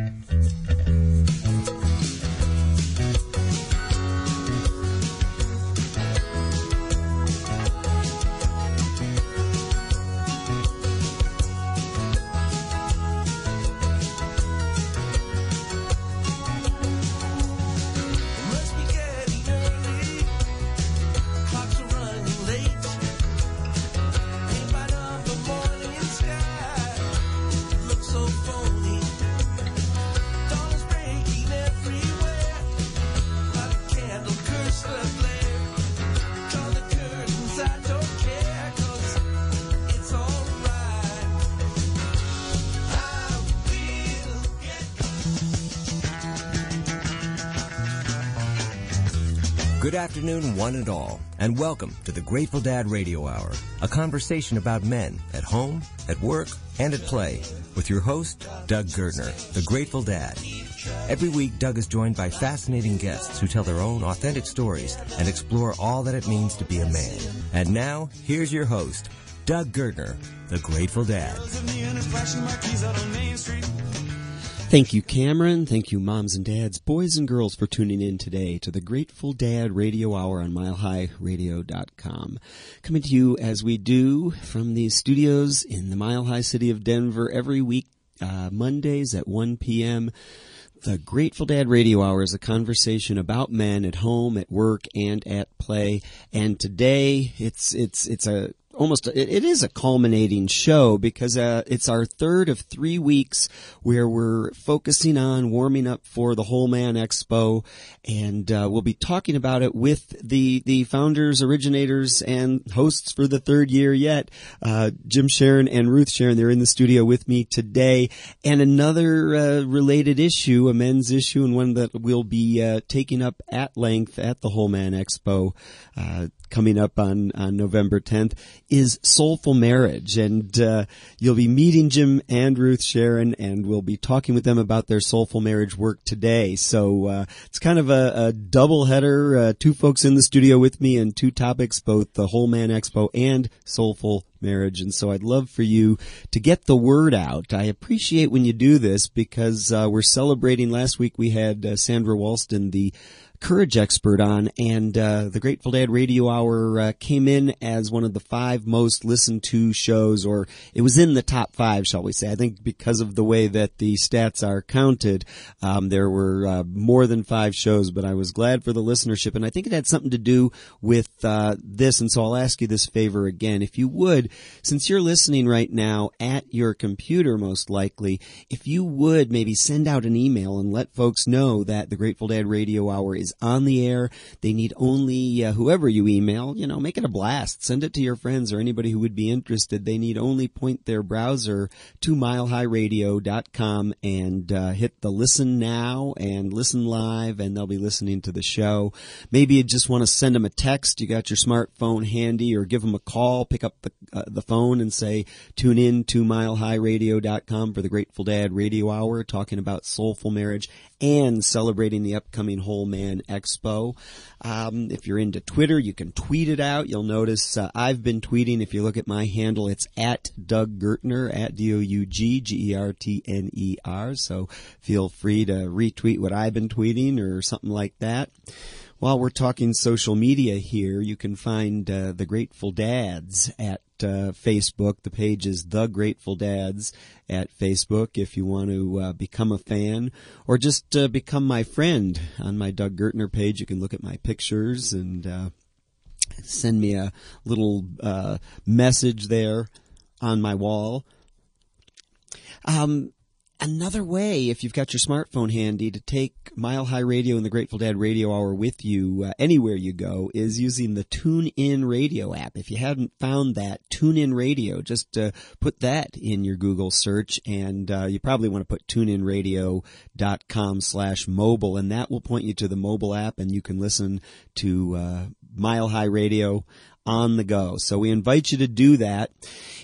Mm-hmm. Good afternoon, one and all, and welcome to the Grateful Dad Radio Hour, a conversation about men at home, at work, and at play, with your host, Doug Gertner, the Grateful Dad. Every week, Doug is joined by fascinating guests who tell their own authentic stories and explore all that it means to be a man. And now, here's your host, Doug Gertner, the Grateful Dad. Thank you, Cameron. Thank you, moms and dads, boys and girls, for tuning in today to the Grateful Dad Radio Hour on MileHighRadio.com. Coming to you as we do from the studios in the Mile High city of Denver every week, uh, Mondays at 1 p.m. The Grateful Dad Radio Hour is a conversation about men at home, at work, and at play. And today, it's it's it's a almost it, it is a culminating show because uh, it's our third of three weeks where we're focusing on warming up for the Whole Man Expo, and uh, we'll be talking about it with the the founders, originators, and hosts for the third year yet, uh, Jim Sharon and Ruth Sharon. They're in the studio with me today, and another uh, related issue, a men's issue, and one that we'll be uh, taking up at length at the Whole Man Expo. Uh, coming up on, on November 10th is Soulful Marriage. And uh, you'll be meeting Jim and Ruth Sharon, and we'll be talking with them about their Soulful Marriage work today. So uh, it's kind of a, a double header, uh, two folks in the studio with me and two topics, both the Whole Man Expo and Soulful marriage. And so I'd love for you to get the word out. I appreciate when you do this because uh, we're celebrating. Last week we had uh, Sandra Walston, the courage expert on and uh, the grateful dad radio hour uh, came in as one of the five most listened to shows or it was in the top five shall we say. I think because of the way that the stats are counted um, there were uh, more than five shows but i was glad for the listenership and i think it had something to do with uh, this and so i'll ask you this favor again. If you would since you're listening right now at your computer most likely if you would maybe send out an email and let folks know that the grateful dad radio hour is on the air. They need only uh, whoever you email, you know, make it a blast. Send it to your friends or anybody who would be interested. They need only point their browser to milehighradio.com and uh, hit the listen now and listen live and they'll be listening to the show. Maybe you just want to send them a text. You got your smartphone handy or give them a call, pick up the, uh, the phone and say, tune in to milehighradio.com for the Grateful Dad radio hour talking about soulful marriage and celebrating the upcoming Whole Man Expo. Um, if you're into Twitter, you can tweet it out. You'll notice uh, I've been tweeting. If you look at my handle, it's at Doug Gertner at D O U G G E R T N E R. So feel free to retweet what I've been tweeting or something like that. While we're talking social media here, you can find uh, the Grateful Dads at uh, Facebook. The page is The Grateful Dads at Facebook if you want to uh, become a fan or just uh, become my friend. On my Doug Gertner page, you can look at my pictures and uh, send me a little uh, message there on my wall. Um, another way, if you've got your smartphone handy, to take Mile High Radio and the Grateful Dead Radio Hour with you uh, anywhere you go is using the TuneIn Radio app. If you haven't found that, TuneIn Radio, just uh, put that in your Google search, and uh, you probably want to put TuneInRadio.com slash mobile, and that will point you to the mobile app, and you can listen to uh, Mile High Radio on the go. So we invite you to do that.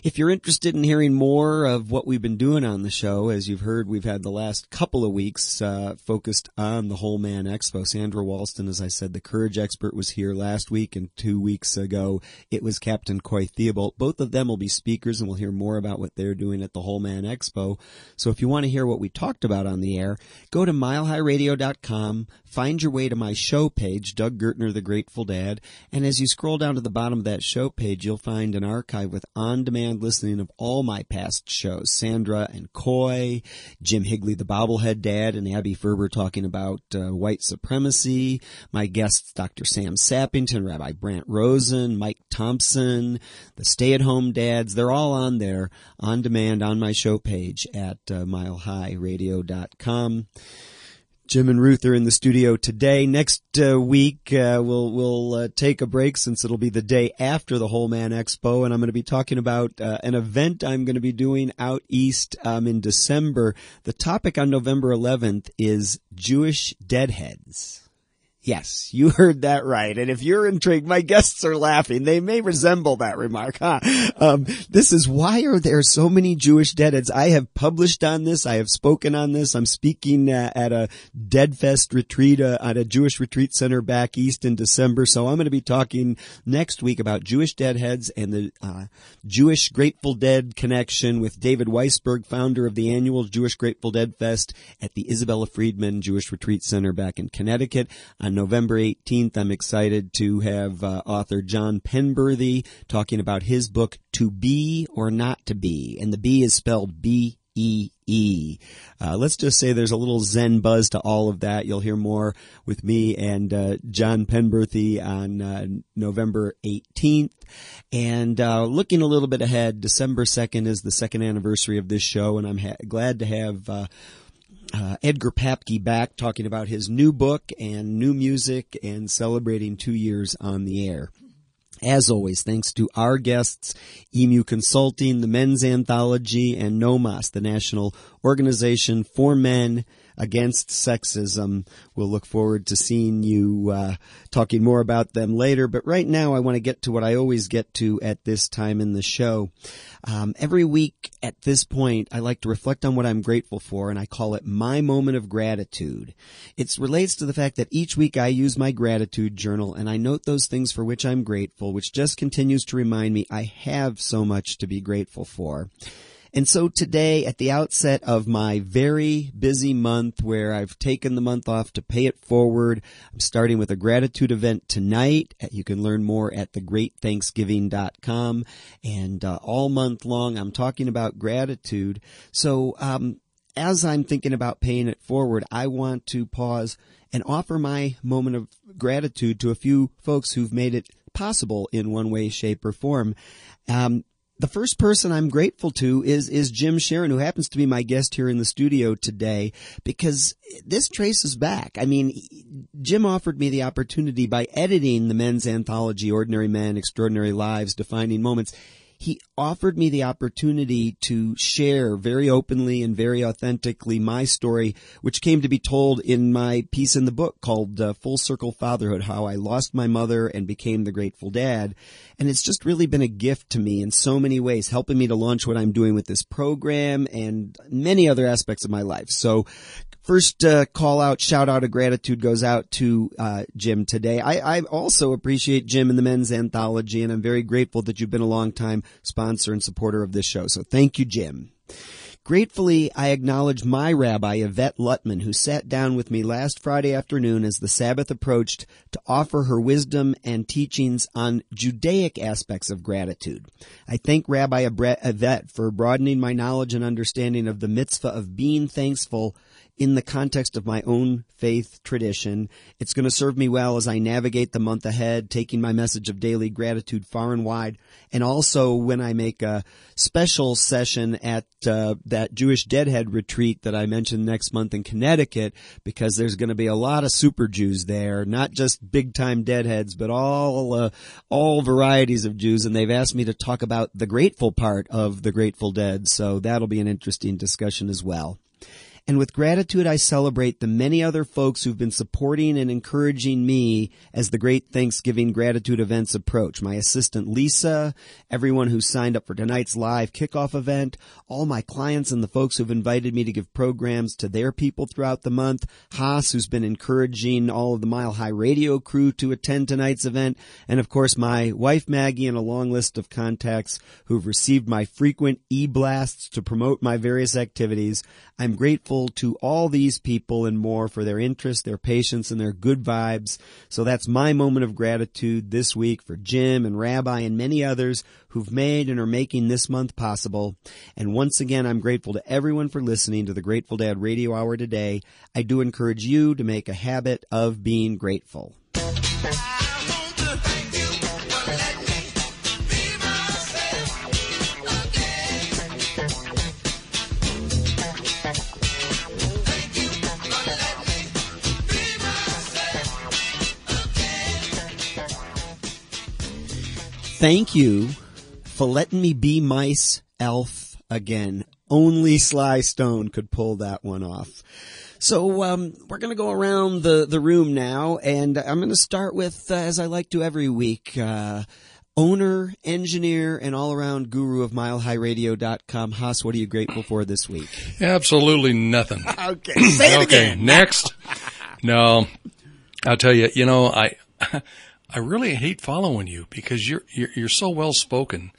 If you're interested in hearing more of what we've been doing on the show, as you've heard, we've had the last couple of weeks uh, focused on the Whole Man Expo. Sandra Walston, as I said, the courage expert was here last week, and two weeks ago it was Captain Coy Theobald. Both of them will be speakers, and we'll hear more about what they're doing at the Whole Man Expo. So if you want to hear what we talked about on the air, go to milehighradio.com, find your way to my show page, Doug Gertner, the Grateful Dad, and as you scroll down to the bottom of that show page, you'll find an archive with on-demand listening of all my past shows. Sandra and Coy, Jim Higley, the bobblehead dad, and Abby Ferber talking about uh, white supremacy. My guests, Dr. Sam Sappington, Rabbi Brant Rosen, Mike Thompson, the stay-at-home dads. They're all on there on demand on my show page at uh, milehighradio.com. Jim and Ruth are in the studio today. Next uh, week, uh, we'll we'll uh, take a break since it'll be the day after the Whole Man Expo, and I'm going to be talking about uh, an event I'm going to be doing out east um, in December. The topic on November 11th is Jewish deadheads. Yes, you heard that right. And if you're intrigued, my guests are laughing. They may resemble that remark, huh? Um, this is why are there so many Jewish deadheads? I have published on this. I have spoken on this. I'm speaking uh, at a Deadfest retreat uh, at a Jewish retreat center back east in December. So I'm going to be talking next week about Jewish deadheads and the uh, Jewish Grateful Dead connection with David Weisberg, founder of the annual Jewish Grateful Dead Fest at the Isabella Freedman Jewish Retreat Center back in Connecticut on November 18th, I'm excited to have uh, author John Penberthy talking about his book, To Be or Not to Be. And the B is spelled B E E. Uh, let's just say there's a little Zen buzz to all of that. You'll hear more with me and uh, John Penberthy on uh, November 18th. And uh, looking a little bit ahead, December 2nd is the second anniversary of this show, and I'm ha- glad to have uh, Edgar Papke back talking about his new book and new music and celebrating two years on the air. As always, thanks to our guests, Emu Consulting, the Men's Anthology, and NOMAS, the National Organization for Men Against Sexism. We'll look forward to seeing you uh, talking more about them later. But right now, I want to get to what I always get to at this time in the show. Um, every week at this point, I like to reflect on what I'm grateful for, and I call it my moment of gratitude. It relates to the fact that each week I use my gratitude journal and I note those things for which I'm grateful, which just continues to remind me I have so much to be grateful for. And so today, at the outset of my very busy month where I've taken the month off to pay it forward, I'm starting with a gratitude event tonight. You can learn more at thegreatthanksgiving.com. And uh, all month long, I'm talking about gratitude. So, um, as I'm thinking about paying it forward, I want to pause and offer my moment of gratitude to a few folks who've made it possible in one way, shape, or form. Um, the first person I'm grateful to is is Jim Sharon, who happens to be my guest here in the studio today, because this traces back. I mean, Jim offered me the opportunity by editing the men's anthology, Ordinary Men, Extraordinary Lives, Defining Moments he offered me the opportunity to share very openly and very authentically my story, which came to be told in my piece in the book called uh, Full Circle Fatherhood, how I lost my mother and became the grateful dad. And it's just really been a gift to me in so many ways, helping me to launch what I'm doing with this program and many other aspects of my life. So First uh, call out, shout out of gratitude goes out to uh, Jim today. I, I also appreciate Jim and the Men's Anthology, and I'm very grateful that you've been a long time sponsor and supporter of this show. So thank you, Jim. Gratefully, I acknowledge my rabbi, Yvette Lutman, who sat down with me last Friday afternoon as the Sabbath approached to offer her wisdom and teachings on Judaic aspects of gratitude. I thank Rabbi Yvette for broadening my knowledge and understanding of the mitzvah of being thankful in the context of my own faith tradition. It's going to serve me well as I navigate the month ahead, taking my message of daily gratitude far and wide. And also when I make a special session at uh, that Jewish Deadhead retreat that I mentioned next month in Connecticut, because there's going to be a lot of super Jews there, not just big time deadheads, but all uh, all varieties of Jews. And they've asked me to talk about the grateful part of the Grateful Dead, so that'll be an interesting discussion as well. And with gratitude, I celebrate the many other folks who've been supporting and encouraging me as the great Thanksgiving gratitude events approach. My assistant Lisa, everyone who signed up for tonight's live kickoff event, all my clients and the folks who've invited me to give programs to their people throughout the month, Haas, who's been encouraging all of the Mile High Radio crew to attend tonight's event, and of course my wife Maggie and a long list of contacts who've received my frequent e-blasts to promote my various activities. I'm grateful to all these people and more for their interest, their patience, and their good vibes. So that's my moment of gratitude this week for Jim and Rabbi and many others who've made and are making this month possible. And once again, I'm grateful to everyone for listening to the Grateful Dad Radio Hour today. I do encourage you to make a habit of being grateful. Thank you for letting me be mice elf again. Only Sly Stone could pull that one off. So um, we're going to go around the, the room now, and I'm going to start with, uh, as I like to every week, uh, owner, engineer, and all-around guru of MileHighRadio.com. Haas, what are you grateful for this week? Absolutely nothing. Okay, say it okay, again. next. No, I'll tell you. You know, I I really hate following you because you're you're, you're so well spoken,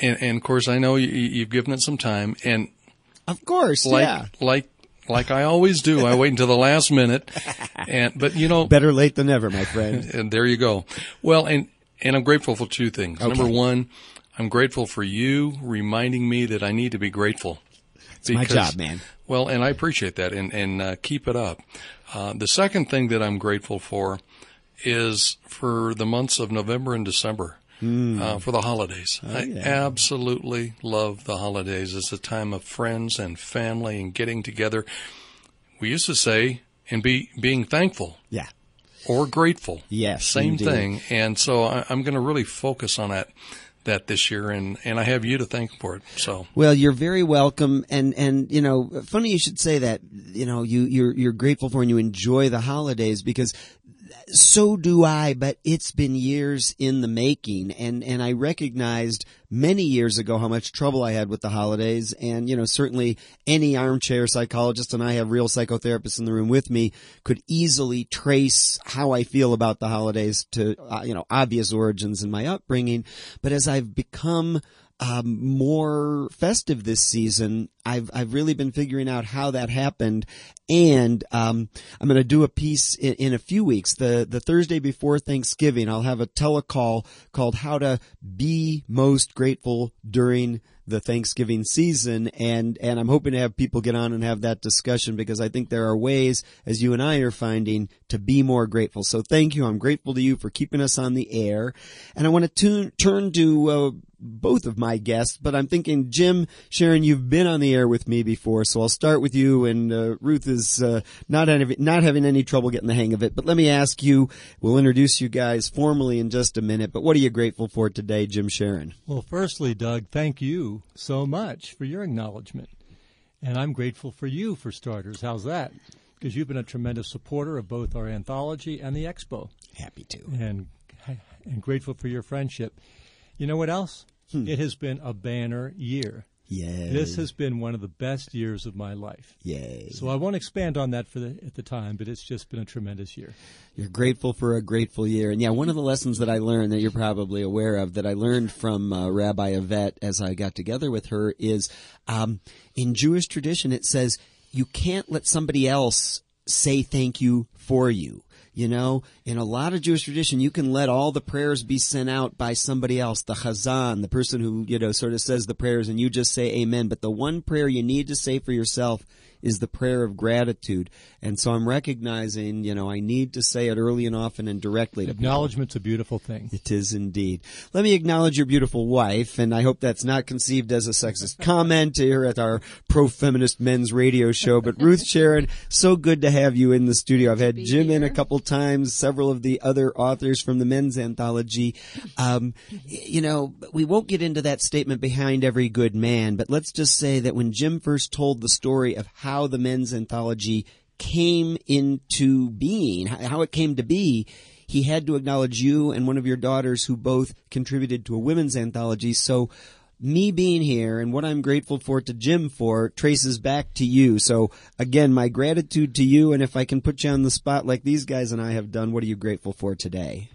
and, and of course I know you, you've given it some time, and Of course, like yeah. like like I always do, I wait until the last minute, and but you know, Better late than never, my friend. and there you go. Well, and and I'm grateful for two things. Number one, I'm grateful for you reminding me that I need to be grateful. It's my job, man. Well, and I appreciate that, and and uh, keep it up. Uh, the second thing that I'm grateful for is for the months of November and December. Uh, for the holidays. I absolutely love the holidays. It's a time of friends and family and getting together. We used to say, and be being thankful Yeah. or grateful. Yes, same indeed. thing. And so I, I'm going to really focus on that that this year, and and I have you to thank for it. So Well, you're very welcome, and and you know, funny you should say that. You know, you you're you're grateful for and you enjoy the holidays because so do I. But it's been years in the making, and and I recognized many years ago how much trouble I had with the holidays, and you know, certainly any armchair psychologist, and I have real psychotherapists in the room with me, could easily trace how I feel about the holidays to uh, you know obvious origins in my upbringing. But as I've become um, more festive this season. I've I've really been figuring out how that happened, and um, I'm going to do a piece in, in a few weeks. The the Thursday before Thanksgiving, I'll have a telecall called "How to Be Most Grateful During." the Thanksgiving season and and I'm hoping to have people get on and have that discussion because I think there are ways as you and I are finding to be more grateful. So thank you. I'm grateful to you for keeping us on the air. And I want to turn to uh, both of my guests, but I'm thinking Jim, Sharon, you've been on the air with me before, so I'll start with you and uh, Ruth is uh, not having, not having any trouble getting the hang of it. But let me ask you, we'll introduce you guys formally in just a minute, but what are you grateful for today, Jim Sharon? Well, firstly, Doug, thank you so much for your acknowledgement. And I'm grateful for you, for starters. How's that? Because you've been a tremendous supporter of both our anthology and the expo, Happy to. and and grateful for your friendship. You know what else? It has been a banner year. Yay. This has been one of the best years of my life. Yay. So I won't expand on that for the at the time, but it's just been a tremendous year. You're grateful for a grateful year. And yeah, one of the lessons that I learned that you're probably aware of that I learned from uh, Rabbi Yvette as I got together with her is um, in Jewish tradition, it says you can't let somebody else say thank you for you. You know, in a lot of Jewish tradition, you can let all the prayers be sent out by somebody else, the chazan, the person who, you know, sort of says the prayers and you just say amen. But the one prayer you need to say for yourself is the prayer of gratitude. And so I'm recognizing, you know, I need to say it early and often and directly. Acknowledgement's a beautiful thing. It is indeed. Let me acknowledge your beautiful wife, and I hope that's not conceived as a sexist comment here at our pro-feminist men's radio show. But Ruth Sharon, so good to have you in the studio. I've had Jim in a couple times, several of the other authors from the men's anthology. Um, you know, we won't get into that statement behind every good man, but let's just say that when Jim first told the story of how how the men's anthology came into being, how it came to be, he had to acknowledge you and one of your daughters who both contributed to a women's anthology. So me being here and what I'm grateful for to Jim for traces back to you. So again, my gratitude to you. And if I can put you on the spot like these guys and I have done, what are you grateful for today?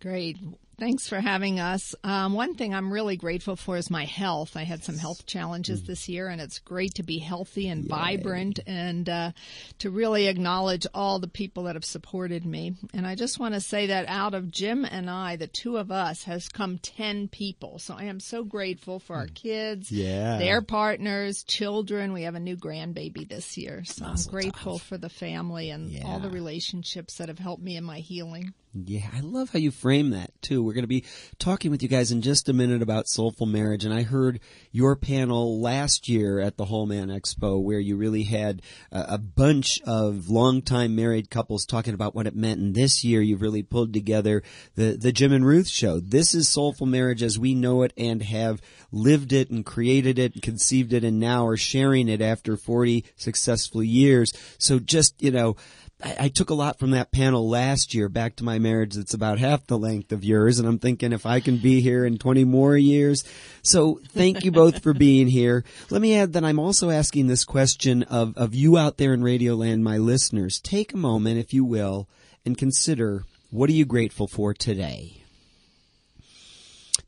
Great. Thanks for having us. Um, one thing I'm really grateful for is my health. I had some health challenges this year, and it's great to be healthy and vibrant and uh, to really acknowledge all the people that have supported me. And I just want to say that out of Jim and I, the two of us, has come 10 people. So I am so grateful for our kids, Yeah. their partners, children. We have a new grandbaby this year. So I'm grateful for the family and all the relationships that have helped me in my healing. Yeah, I love how you frame that too. We're going to be talking with you guys in just a minute about soulful marriage, and I heard your panel last year at the Whole Man Expo where you really had a, bunch of longtime married couples talking about what it meant, and this year you've really pulled together the the Jim and Ruth show. This is soulful marriage as we know it and have lived it and created it and conceived it, and now are sharing it after forty successful years. So just you know. I, I took a lot from that panel last year back to my marriage that's about half the length of yours, and I'm thinking if I can be here in 20 more years. So thank you both for being here. Let me add that I'm also asking this question of, of you out there in Radio Land, my listeners. Take a moment, if you will, and consider what are you grateful for today?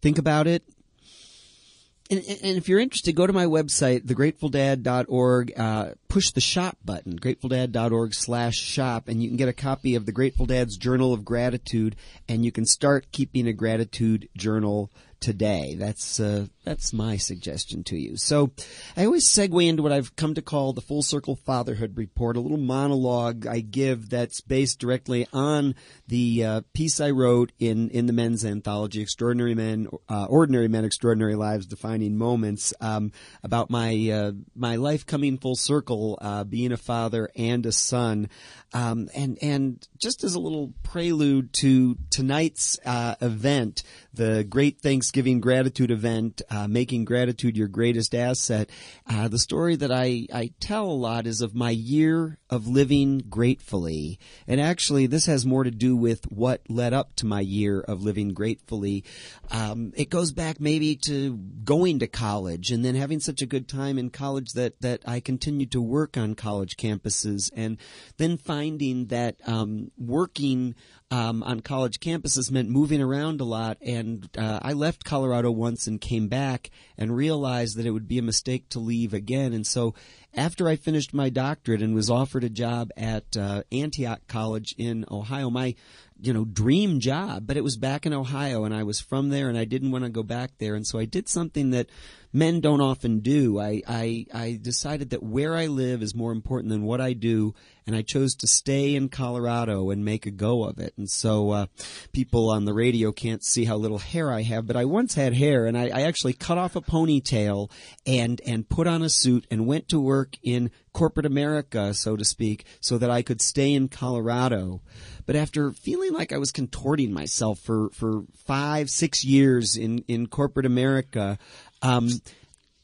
Think about it. And, and if you're interested, go to my website, thegratefuldad.org, uh, push the shop button, grateful.dad.org slash shop, and you can get a copy of the Grateful Dad's Journal of Gratitude, and you can start keeping a gratitude journal today. That's, uh, that's my suggestion to you. So I always segue into what I've come to call the Full Circle Fatherhood Report, a little monologue I give that's based directly on the uh, piece I wrote in, in the men's anthology, Extraordinary Men, uh, Ordinary Men, Extraordinary Lives, Defining Moments, um, about my, uh, my life coming full circle, uh, being a father and a son. Um, and, and just as a little prelude to tonight's, uh, event, the Great Thanksgiving Giving gratitude event, uh, making gratitude your greatest asset. Uh, the story that I, I tell a lot is of my year of living gratefully. And actually, this has more to do with what led up to my year of living gratefully. Um, it goes back maybe to going to college and then having such a good time in college that, that I continued to work on college campuses and then finding that um, working um, on college campuses meant moving around a lot. And uh, I left Colorado once and came back and realized that it would be a mistake to leave again. And so after I finished my doctorate and was offered a job at uh, Antioch College in Ohio, my you know dream job, but it was back in Ohio, and I was from there, and I didn't want to go back there, and so I did something that men don't often do. I I, I decided that where I live is more important than what I do, and I chose to stay in Colorado and make a go of it. And so uh, people on the radio can't see how little hair I have, but I once had hair, and I, I actually cut off a ponytail and and put on a suit and went to work in corporate America, so to speak, so that I could stay in Colorado. But after feeling like I was contorting myself for, for five, six years in, in corporate America, um,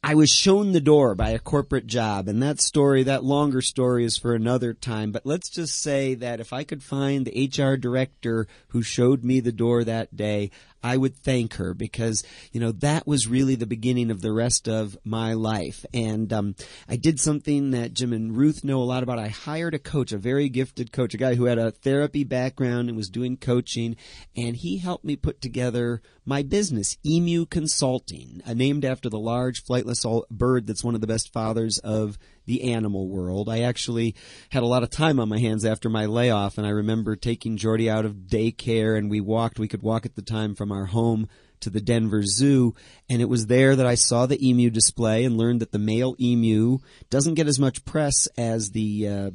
I was shown the door by a corporate job, and that story, that longer story is for another time. But let's just say that if I could find the HR director who showed me the door that day, I would thank her because, you know, that was really the beginning of the rest of my life. And um, I did something that Jim and Ruth know a lot about. I hired a coach, a very gifted coach, a guy who had a therapy background and was doing coaching, and he helped me put together my business, Emu Consulting, uh, named after the large flightless bird that's one of the best fathers of the animal world. I actually had a lot of time on my hands after my layoff, and I remember taking Jordy out of daycare, and we walked. We could walk at the time from our home to the Denver Zoo, and it was there that I saw the emu display and learned that the male emu doesn't get as much press as the uh,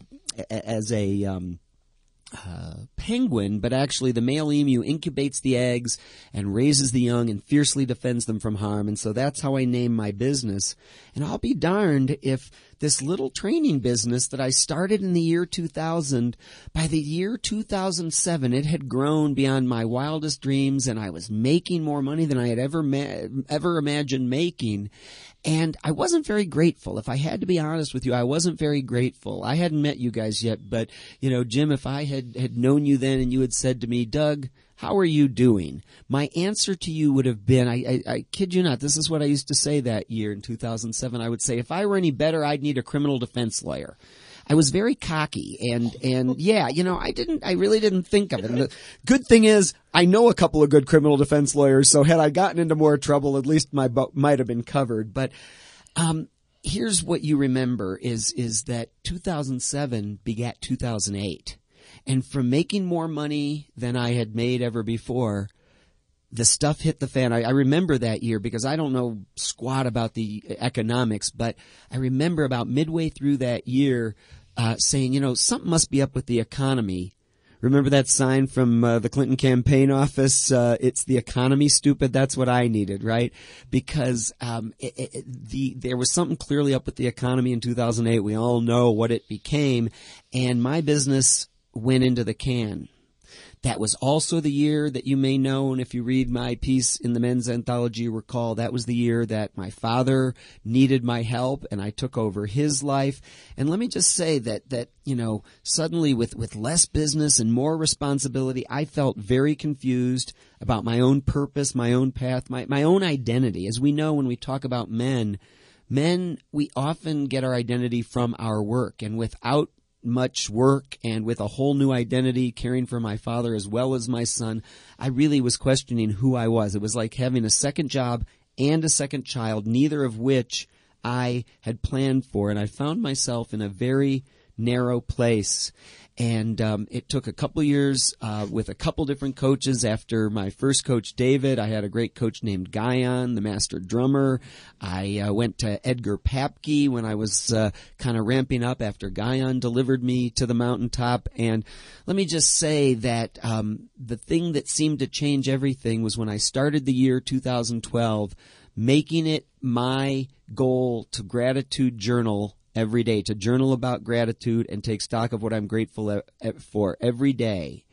as a um, uh, penguin, but actually the male emu incubates the eggs and raises the young and fiercely defends them from harm. And so that's how I name my business. And I'll be darned if this little training business that I started in the year 2000, by the year 2007, it had grown beyond my wildest dreams and I was making more money than I had ever, ma- ever imagined making. And I wasn't very grateful. If I had to be honest with you, I wasn't very grateful. I hadn't met you guys yet, but you know, Jim, if I had, had known you then and you had said to me, Doug, how are you doing? My answer to you would have been, I, I, I kid you not, this is what I used to say that year in 2007. I would say, if I were any better, I'd need a criminal defense lawyer. I was very cocky and, and yeah, you know, I didn't, I really didn't think of it. And the good thing is I know a couple of good criminal defense lawyers. So had I gotten into more trouble, at least my boat might have been covered. But, um, here's what you remember is, is that 2007 begat 2008. And from making more money than I had made ever before, the stuff hit the fan. I, I, remember that year because I don't know squat about the economics, but I remember about midway through that year uh, saying, you know, something must be up with the economy. Remember that sign from uh, the Clinton campaign office? Uh, it's the economy, stupid. That's what I needed, right? Because um, it, it, the there was something clearly up with the economy in 2008. We all know what it became, and my business went into the can that was also the year that you may know, and if you read my piece in the men's anthology, recall that was the year that my father needed my help and I took over his life. And let me just say that, that, you know, suddenly with, with less business and more responsibility, I felt very confused about my own purpose, my own path, my, my own identity. As we know when we talk about men, men, we often get our identity from our work and without much work and with a whole new identity, caring for my father as well as my son, I really was questioning who I was. It was like having a second job and a second child, neither of which I had planned for. And I found myself in a very narrow place. And um, it took a couple years uh, with a couple different coaches. After my first coach, David, I had a great coach named Guyon, the master drummer. I uh, went to Edgar Papke when I was uh, kind of ramping up after Guyon delivered me to the mountaintop. And let me just say that um, the thing that seemed to change everything was when I started the year 2012, making it my goal to gratitude journal every day, to journal about gratitude and take stock of what I'm grateful for every day.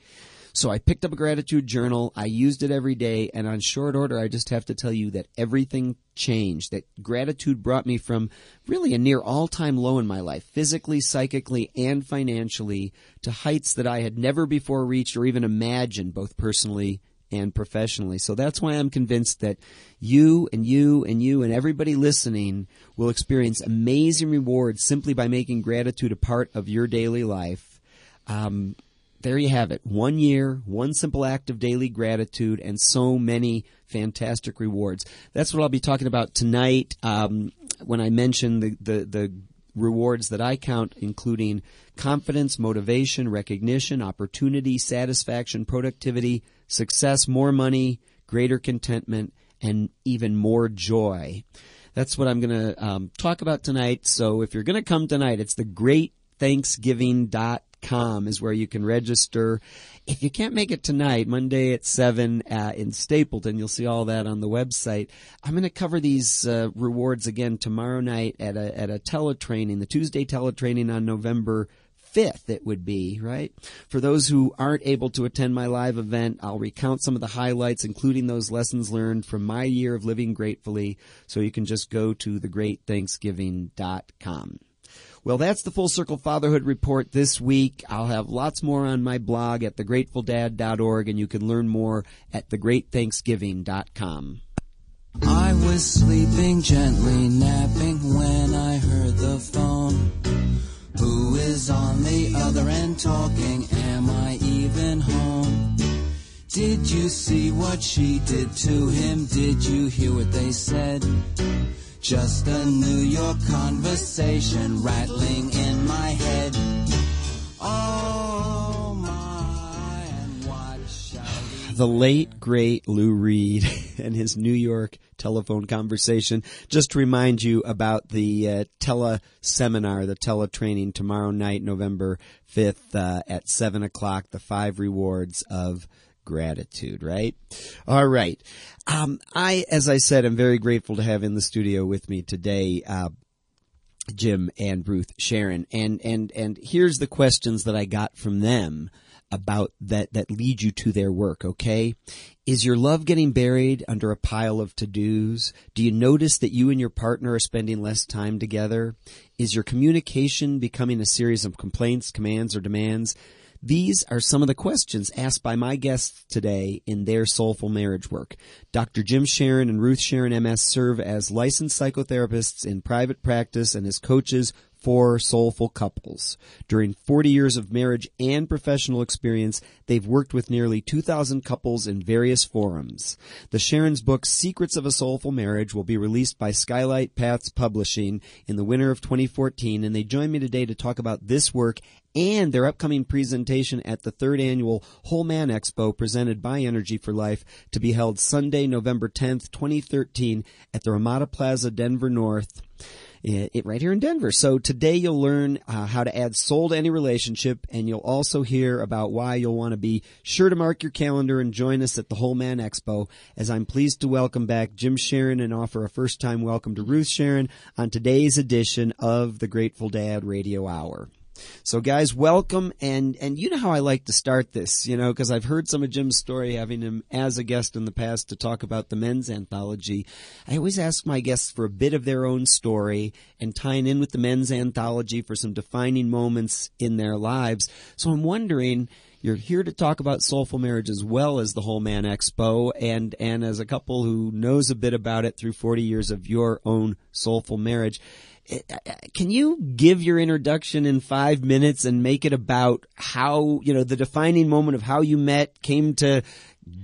So I picked up a gratitude journal. I used it every day. And on short order, I just have to tell you that everything changed. That gratitude brought me from really a near all time low in my life, physically, psychically, and financially, to heights that I had never before reached or even imagined, both personally and professionally. So that's why I'm convinced that you and you and you and everybody listening will experience amazing rewards simply by making gratitude a part of your daily life. Um, there you have it. One year, one simple act of daily gratitude, and so many fantastic rewards. That's what I'll be talking about tonight um, when I mention the, the, the rewards that I count, including confidence, motivation, recognition, opportunity, satisfaction, productivity, success, more money, greater contentment, and even more joy. That's what I'm going to um, talk about tonight. So if you're going to come tonight, it's the greatthanksgiving.com is where you can register. If you can't make it tonight, Monday at 7 uh, in Stapleton, you'll see all that on the website. I'm going to cover these uh, rewards again tomorrow night at a, at a teletraining, the Tuesday teletraining on November 5th, it would be, right? For those who aren't able to attend my live event, I'll recount some of the highlights, including those lessons learned from my year of living gratefully. So you can just go to thegreatthanksgiving.com. Well, that's the Full Circle Fatherhood Report this week. I'll have lots more on my blog at thegratefulDad.org, and you can learn more at thegreatthanksgiving.com. I was sleeping gently, napping when I heard the phone. Who is on the other end talking? Am I even home? Did you see what she did to him? Did you hear what they said? Just a New York conversation rattling in my head. Oh the late great Lou Reed and his New York telephone conversation. Just to remind you about the uh, tele seminar, the tele training tomorrow night, November fifth uh, at seven o'clock. The five rewards of gratitude. Right. All right. Um, I, as I said, I'm very grateful to have in the studio with me today. Uh, Jim and Ruth Sharon, and and and here's the questions that I got from them about that that lead you to their work, okay? Is your love getting buried under a pile of to-dos? Do you notice that you and your partner are spending less time together? Is your communication becoming a series of complaints, commands, or demands? These are some of the questions asked by my guests today in their soulful marriage work. Dr. Jim Sharon and Ruth Sharon MS serve as licensed psychotherapists in private practice and as coaches for soulful couples. During 40 years of marriage and professional experience, they've worked with nearly 2,000 couples in various forums. The Sharon's book, Secrets of a Soulful Marriage, will be released by Skylight Paths Publishing in the winter of 2014, and they join me today to talk about this work and their upcoming presentation at the third annual Whole Man Expo presented by Energy for Life to be held Sunday, November 10th, 2013 at the Ramada Plaza, Denver North it, right here in Denver. So today you'll learn uh, how to add soul to any relationship, and you'll also hear about why you'll want to be sure to mark your calendar and join us at the Whole Man Expo. As I'm pleased to welcome back Jim Sharon and offer a first time welcome to Ruth Sharon on today's edition of the Grateful Dad Radio Hour. So guys, welcome. And, and you know how I like to start this, you know, cause I've heard some of Jim's story having him as a guest in the past to talk about the men's anthology. I always ask my guests for a bit of their own story and tying in with the men's anthology for some defining moments in their lives. So I'm wondering, you're here to talk about soulful marriage as well as the Whole Man Expo and and as a couple who knows a bit about it through 40 years of your own soulful marriage can you give your introduction in five minutes and make it about how, you know, the defining moment of how you met, came to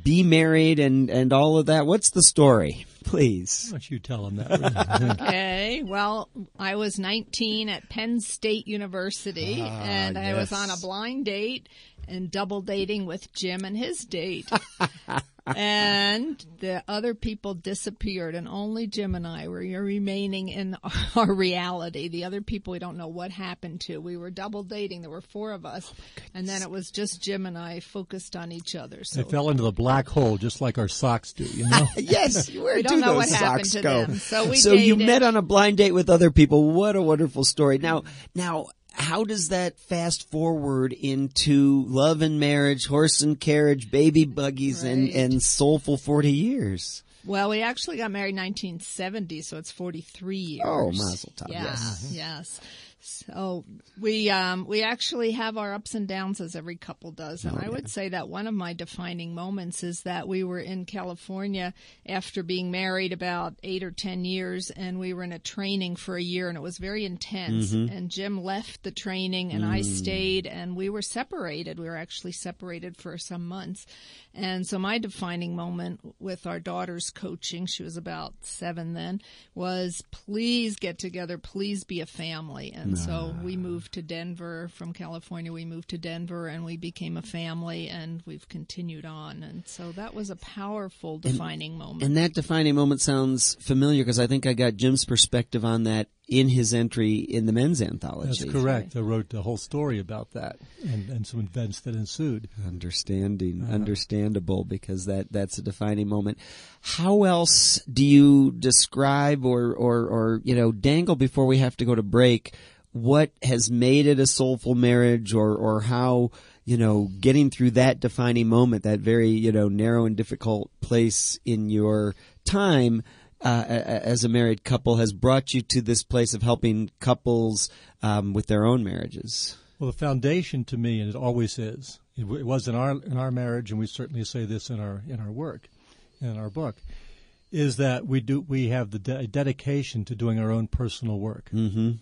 be married and, and all of that? What's the story? Please. Why don't you tell them that? okay. Well, I was 19 at Penn State University ah, and yes. I was on a blind date and double dating with Jim and his date. and the other people disappeared, and only Jim and I were remaining in our reality. The other people we don't know what happened to. We were double dating. There were four of us, oh and then it was just Jim and I focused on each other. So they fell into the black hole, just like our socks do. You know? yes, where we do those socks go? Them. So we so dated. you met on a blind date with other people. What a wonderful story. Now, now how does that fast forward into love and marriage, horse and carriage, baby buggies, right. and, and soulful 40 years? Well, we actually got married 1970, so it's 43 years. Oh, mazel tov. Yeah, yes. Yes. So we um, we actually have our ups and downs as every couple does, and oh, I would say that one of my defining moments is that we were in California after being married about eight or ten years, and we were in a training for a year, and it was very intense. Mm-hmm. And Jim left the training, and mm. I stayed, and we were separated. We were actually separated for some months, and so my defining moment with our daughter's coaching, she was about seven then, was please get together, please be a family. And nah. so we moved to Denver from California. We moved to Denver and we became a family and we've continued on. And so that was a powerful defining and, moment. And that defining moment sounds familiar because I think I got Jim's perspective on that in his entry in the men's anthology. That's correct. I wrote a whole story about that and, and some events that ensued. Understanding, uh-huh. understandable, because that, that's a defining moment. How else do you describe or, or, or, you know, dangle before we have to go to break what has made it a soulful marriage or, or how, you know, getting through that defining moment, that very, you know, narrow and difficult place in your time, uh, as a married couple has brought you to this place of helping couples um, with their own marriages? Well, the foundation to me, and it always is, it, it, was in our in our marriage, and we certainly say this in our in our work, in our book, is that we do we have the de- dedication to doing our own personal work. Mm-hmm.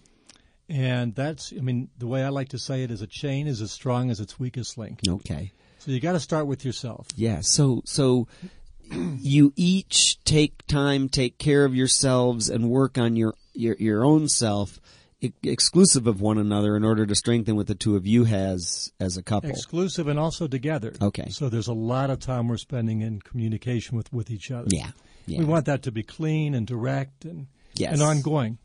And that's, I mean, the way I like to say it is a chain is as strong as its weakest link. Okay. So you got to start with yourself. Yeah. So so you each take time, take care of yourselves, and work on your your, your own self, exclusive of one another, in order to strengthen what the two of you has as a couple. Exclusive and also together. Okay. So there's a lot of time we're spending in communication with with each other. Yeah. yeah. We want that to be clean and direct and yes. and ongoing.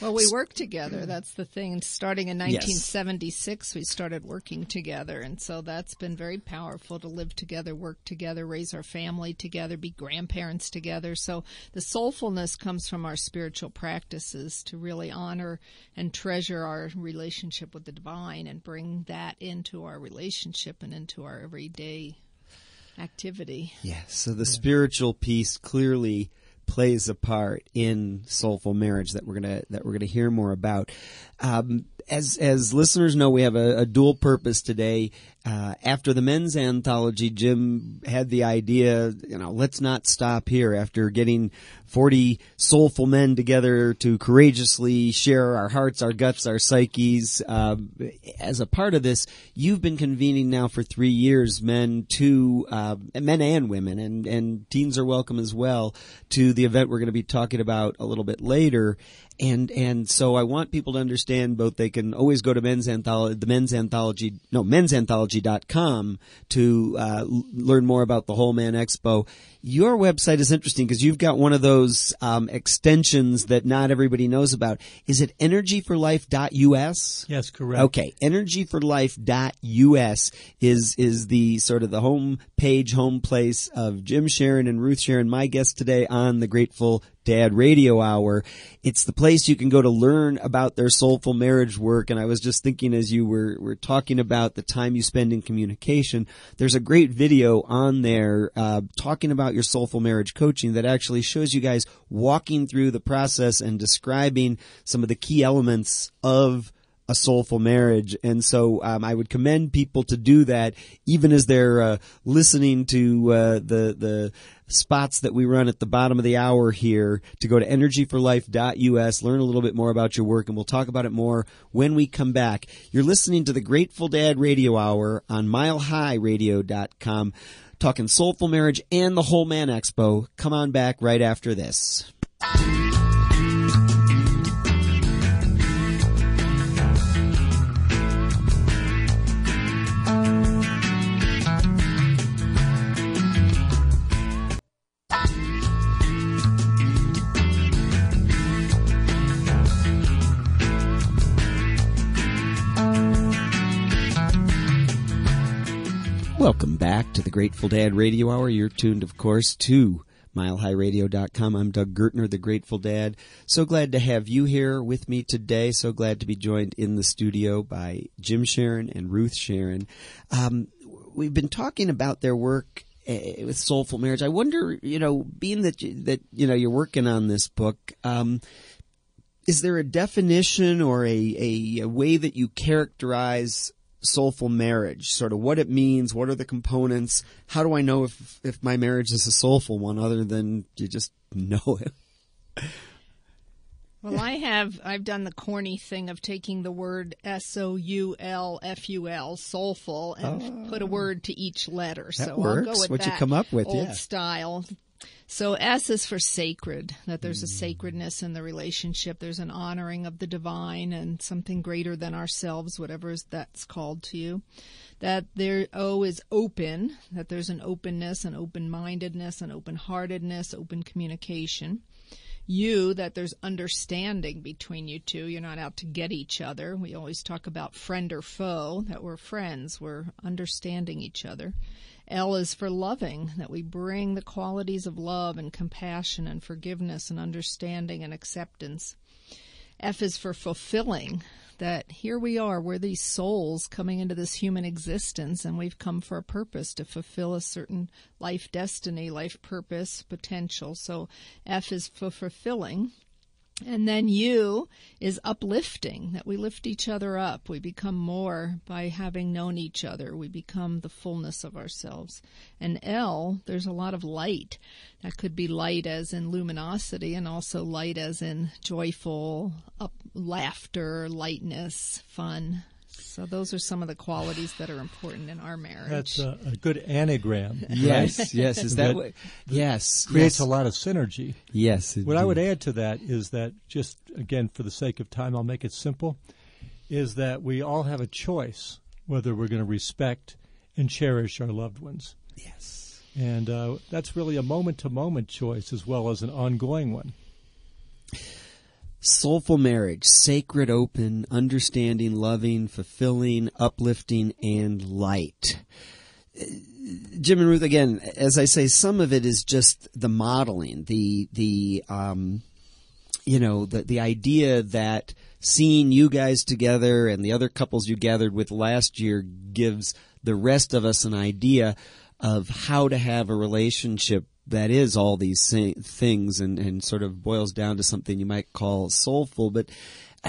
Well, we work together. That's the thing. Starting in 1976, we started working together. And so that's been very powerful to live together, work together, raise our family together, be grandparents together. So the soulfulness comes from our spiritual practices to really honor and treasure our relationship with the divine and bring that into our relationship and into our everyday activity. Yes. So the spiritual piece clearly plays a part in soulful marriage that we're gonna that we're gonna hear more about. Um, as as listeners know, we have a, a dual purpose today. Uh, after the men's anthology, Jim had the idea, you know, let's not stop here. After getting forty soulful men together to courageously share our hearts, our guts, our psyches, uh, as a part of this, you've been convening now for three years men to uh, men and women, and and teens are welcome as well to the event we're going to be talking about a little bit later and and so I want people to understand both they can always go to men's anthology the men's anthology no men'santhology.com to uh, learn more about the whole man expo your website is interesting because you've got one of those um, extensions that not everybody knows about is it energyforlife.us yes correct okay energyforlife.us is is the sort of the home page home place of Jim Sharon and Ruth Sharon my guest today on the Grateful Dad Radio Hour. It's the place you can go to learn about their soulful marriage work. And I was just thinking as you were, were talking about the time you spend in communication, there's a great video on there uh, talking about your soulful marriage coaching that actually shows you guys walking through the process and describing some of the key elements of a soulful marriage. And so um, I would commend people to do that, even as they're uh, listening to uh, the the spots that we run at the bottom of the hour here. To go to energyforlife.us, learn a little bit more about your work, and we'll talk about it more when we come back. You're listening to the Grateful Dad Radio Hour on MileHighRadio.com. Talking soulful marriage and the Whole Man Expo. Come on back right after this. Welcome back to the Grateful Dad Radio Hour. You're tuned, of course, to milehighradio.com. I'm Doug Gertner, the Grateful Dad. So glad to have you here with me today. So glad to be joined in the studio by Jim Sharon and Ruth Sharon. Um, we've been talking about their work uh, with Soulful Marriage. I wonder, you know, being that you, that you know you're working on this book. Um, is there a definition or a, a, a way that you characterize soulful marriage, sort of what it means, what are the components, how do I know if if my marriage is a soulful one other than you just know it? Well, I have I've done the corny thing of taking the word S O U L F U L soulful and oh, put a word to each letter. So works. I'll go with what that you come up with, old yeah. style. So S is for sacred, that there's a sacredness in the relationship. There's an honoring of the divine and something greater than ourselves, whatever that's called to you. That there O is open, that there's an openness, an open-mindedness, an open-heartedness, open communication. U, that there's understanding between you two. You're not out to get each other. We always talk about friend or foe, that we're friends. We're understanding each other. L is for loving, that we bring the qualities of love and compassion and forgiveness and understanding and acceptance. F is for fulfilling, that here we are, we're these souls coming into this human existence, and we've come for a purpose to fulfill a certain life destiny, life purpose, potential. So F is for fulfilling. And then U is uplifting, that we lift each other up. We become more by having known each other. We become the fullness of ourselves. And L, there's a lot of light. That could be light as in luminosity and also light as in joyful, up, laughter, lightness, fun. So those are some of the qualities that are important in our marriage. That's a, a good anagram. Yes, yes. Is that, That- what? Yes, Creates yes. a lot of synergy. Yes. What I would add to that is that, just again, for the sake of time, I'll make it simple, is that we all have a choice whether we're going to respect and cherish our loved ones. Yes. And uh, that's really a moment to moment choice as well as an ongoing one. Soulful marriage, sacred, open, understanding, loving, fulfilling, uplifting, and light. Jim and Ruth, again, as I say, some of it is just the modeling, the the um, you know the the idea that seeing you guys together and the other couples you gathered with last year gives the rest of us an idea of how to have a relationship that is all these things and, and sort of boils down to something you might call soulful. But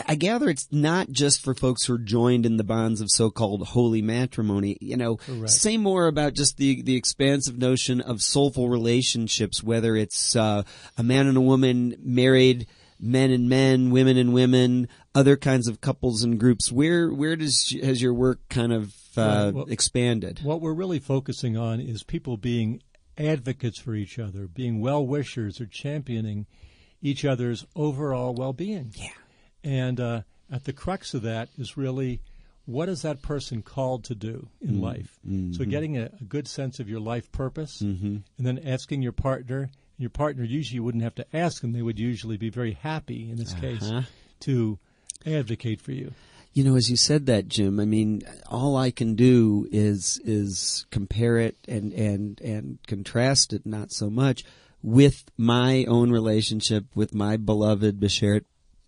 I gather it's not just for folks who are joined in the bonds of so-called holy matrimony. You know, Correct. say more about just the the expansive notion of soulful relationships, whether it's uh, a man and a woman married, men and men, women and women, other kinds of couples and groups. Where where does has your work kind of uh, well, expanded? What we're really focusing on is people being advocates for each other, being well wishers or championing each other's overall well being. Yeah. And uh, at the crux of that is really what is that person called to do in mm-hmm. life? Mm-hmm. So getting a, a, good sense of your life purpose mm-hmm. and then asking your partner, your partner usually you wouldn't have to ask them, they would usually be very happy in this uh-huh. case to advocate for you. You know, as you said that, Jim, I mean, all I can do is is compare it and and and contrast it, not so much, with my own relationship with my beloved Beshert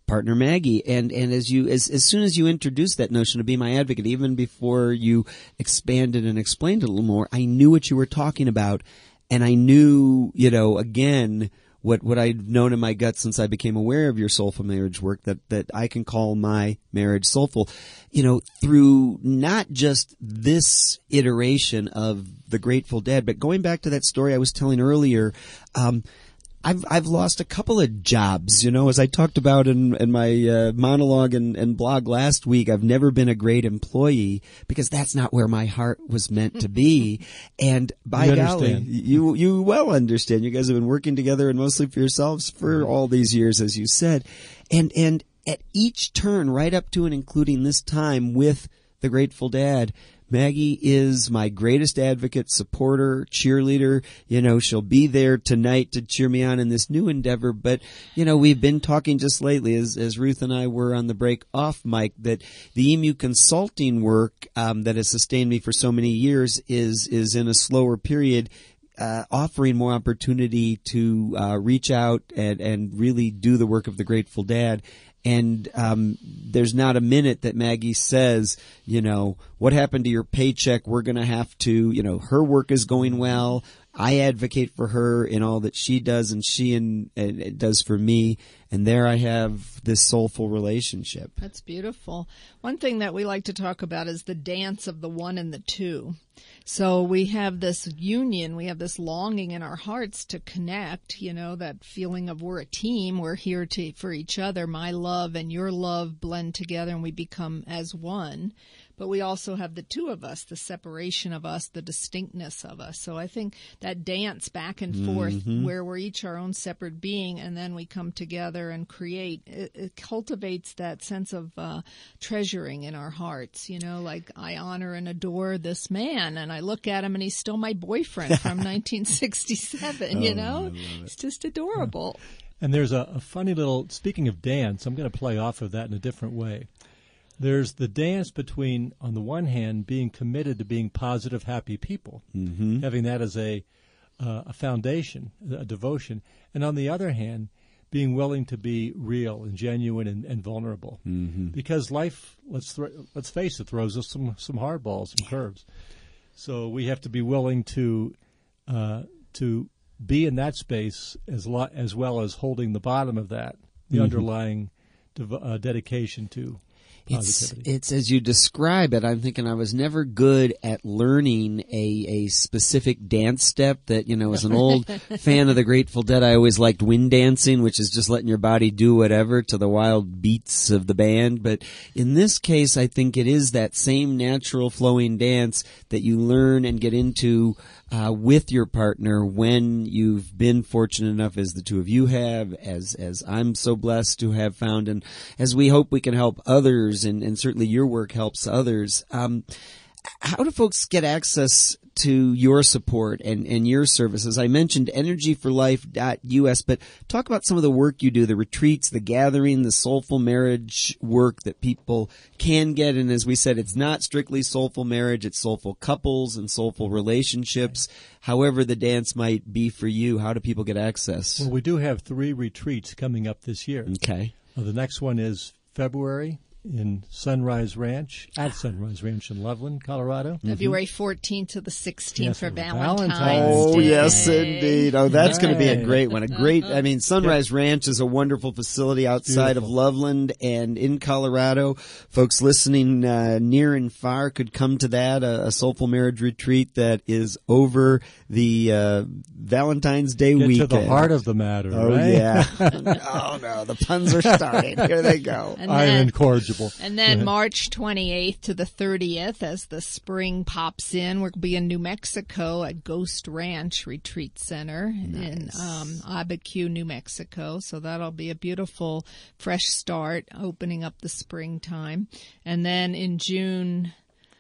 partner Maggie. And and as you as as soon as you introduced that notion of be my advocate, even before you expanded and explained it a little more, I knew what you were talking about, and I knew, you know, again what what I've known in my gut since I became aware of your soulful marriage work that that I can call my marriage soulful, you know, through not just this iteration of the Grateful Dead, but going back to that story I was telling earlier. Um, I've I've lost a couple of jobs, you know, as I talked about in in my uh, monologue and, and blog last week. I've never been a great employee because that's not where my heart was meant to be. And by you golly, understand. you you well understand. You guys have been working together and mostly for yourselves for all these years, as you said, and and at each turn, right up to and including this time with the Grateful Dad, Maggie is my greatest advocate, supporter, cheerleader. You know, she'll be there tonight to cheer me on in this new endeavor. But, you know, we've been talking just lately as, as Ruth and I were on the break off mic that the emu consulting work, um, that has sustained me for so many years is, is in a slower period. Uh, offering more opportunity to uh, reach out and, and really do the work of the Grateful Dad and um, there's not a minute that Maggie says, you know, what happened to your paycheck? We're going to have to, you know, her work is going well. I advocate for her in all that she does, and she and, and does for me. And there I have this soulful relationship. That's beautiful. One thing that we like to talk about is the dance of the one and the two. So we have this union, we have this longing in our hearts to connect, you know, that feeling of we're a team, we're here to for each other. My love and your love blend together and we become as one but we also have the two of us, the separation of us, the distinctness of us. So I think that dance back and forth mm-hmm. where we're each our own separate being and then we come together and create, it, it cultivates that sense of uh, treasuring in our hearts. You know, like I honor and adore this man and I look at him and he's still my boyfriend from 1967, you oh, know? It's just adorable. And there's a, a funny little, speaking of dance, I'm going to play off of that in a different way. There's the dance between, on the one hand, being committed to being positive, happy people, mm-hmm. having that as a uh, a foundation, a devotion, and on the other hand, being willing to be real and genuine and, and vulnerable. Mm-hmm. Because life, let's th- let's face it, throws us some some hardballs, some curves. So we have to be willing to uh, to be in that space as lo- as well as holding the bottom of that, the mm-hmm. underlying dev- uh, dedication to it's, it's as you describe it. I'm thinking I was never good at learning a, a specific dance step that, you know, as an old fan of the Grateful Dead, I always liked wind dancing, which is just letting your body do whatever to the wild beats of the band. But in this case, I think it is that same natural flowing dance that you learn and get into uh, with your partner when you've been fortunate enough, as the two of you have, as as I'm so blessed to have found, and as we hope we can help others, and, and certainly your work helps others. Um, how do folks get access to your support and, and your services? I mentioned energyforlife.us, but talk about some of the work you do, the retreats, the gathering, the soulful marriage work that people can get. And as we said, it's not strictly soulful marriage, it's soulful couples and soulful relationships. However the dance might be for you, how do people get access? Well, we do have three retreats coming up this year. Okay. Uh, the next one is February in Sunrise Ranch at Sunrise Ranch in Loveland, Colorado. February 14th to the 16th Yes, for for Valentine's, Valentine's Oh, Day. yes, indeed. Oh, that's going to be a great one. A great, I mean, Sunrise Ranch is a wonderful facility outside of Loveland and in Colorado. Folks listening uh, near and far could come to that, a, a soulful marriage retreat that is over the uh, Valentine's Day Get weekend. to the heart of the matter, Oh, right? yeah. oh, no. The puns are starting. Here they go. And I'm then, incorrigible. and then March 28th to the 30th, as the spring pops in, we'll be in New Mexico at Ghost Ranch Retreat Center in um, Abiquiu, New Mexico. So that'll be a beautiful fresh start, opening up the springtime. And then in June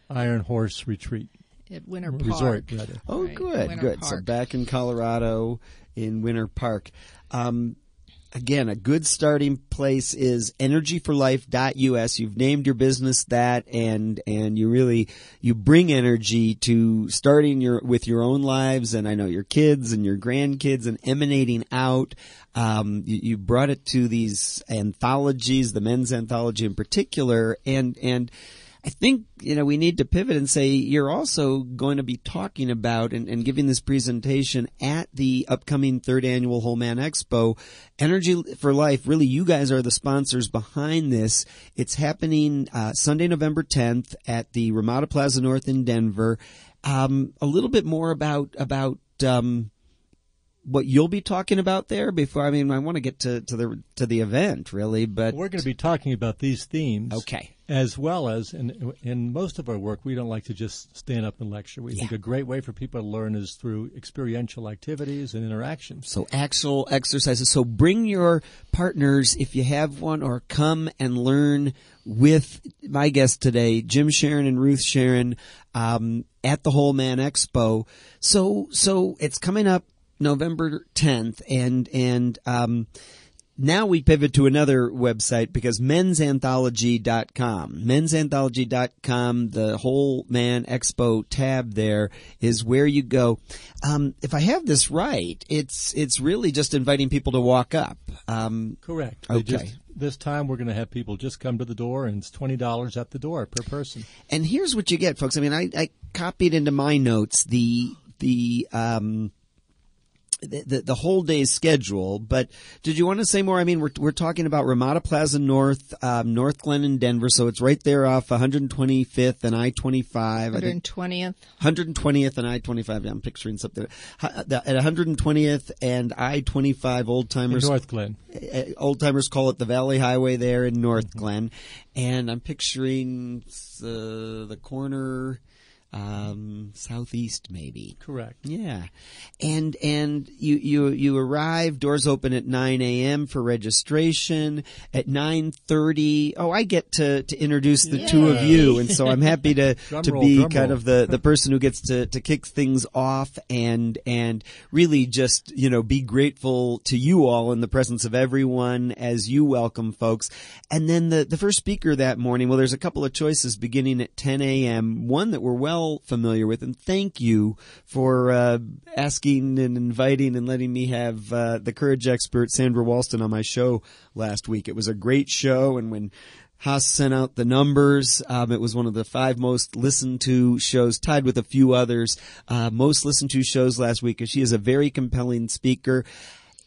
Iron Horse Retreat. at Winter Park. Resort, rather. Oh, Right, good, Winter good. So back in Colorado in Winter Park. Um, again, a good starting place is energyforlife.us. You've named your business that and, and you really, you bring energy to starting your, with your own lives and I know your kids and your grandkids and emanating out. Um, you, you brought it to these anthologies, the men's anthology in particular, and, and, I think, you know, we need to pivot and say you're also going to be talking about and, and giving this presentation at the upcoming third annual Whole Man Expo. Energy for Life, really, you guys are the sponsors behind this. It's happening uh, Sunday, November 10th at the Ramada Plaza North in Denver. Um, a little bit more about, about, um, what you'll be talking about there before I mean I want to get to, to the to the event really but We're going to be talking about these themes. okay As well as in in most of our work, we don't like to just stand up and lecture. We think a great way for people to learn is through experiential activities and interactions. So actual exercises. So bring your partners if you have one or come and learn with my guest today, Jim Sharon and Ruth Sharon, um, at the Whole Man Expo. So, so it's coming up November 10th and, and, um, now we pivot to another website because mensanthology.com. Mensanthology.com, the whole man expo tab there is where you go. Um, if I have this right, it's, it's really just inviting people to walk up. Um, Correct. They Okay. just- this time we're going to have people just come to the door, and it's twenty dollars at the door per person. and here's what you get, folks. I mean, I, I copied into my notes the, the, um, the, the, the whole day's schedule, but did you want to say more? I mean, we're, we're talking about Ramada Plaza North, um, Northglenn in Denver, so it's right there off 125th and I-25. I think 120th. 120th and I-25. Yeah, I'm picturing something. At 120th and I-25 old timers, Northglenn. old timers call it the Valley Highway there in Northglenn. And I'm picturing uh, the corner, um, southeast maybe. Correct. Yeah, and and you you you arrive. Doors open at nine a.m. for registration. At nine thirty, oh, I get to to introduce the two of you, and so I'm happy to to roll, be kind roll. of the the person who gets to to kick things off and and really just you know be grateful to you all in the presence of everyone as you welcome folks. And then the the first speaker that morning. Well, there's a couple of choices beginning at 10 a.m. One that we're well familiar with, and thank you for uh, asking and inviting and letting me have uh, the courage expert Sandra Walston on my show last week. It was a great show, and when Haas sent out the numbers. Um, it was one of the five most listened to shows, tied with a few others. Uh, most listened to shows last week. Because She is a very compelling speaker.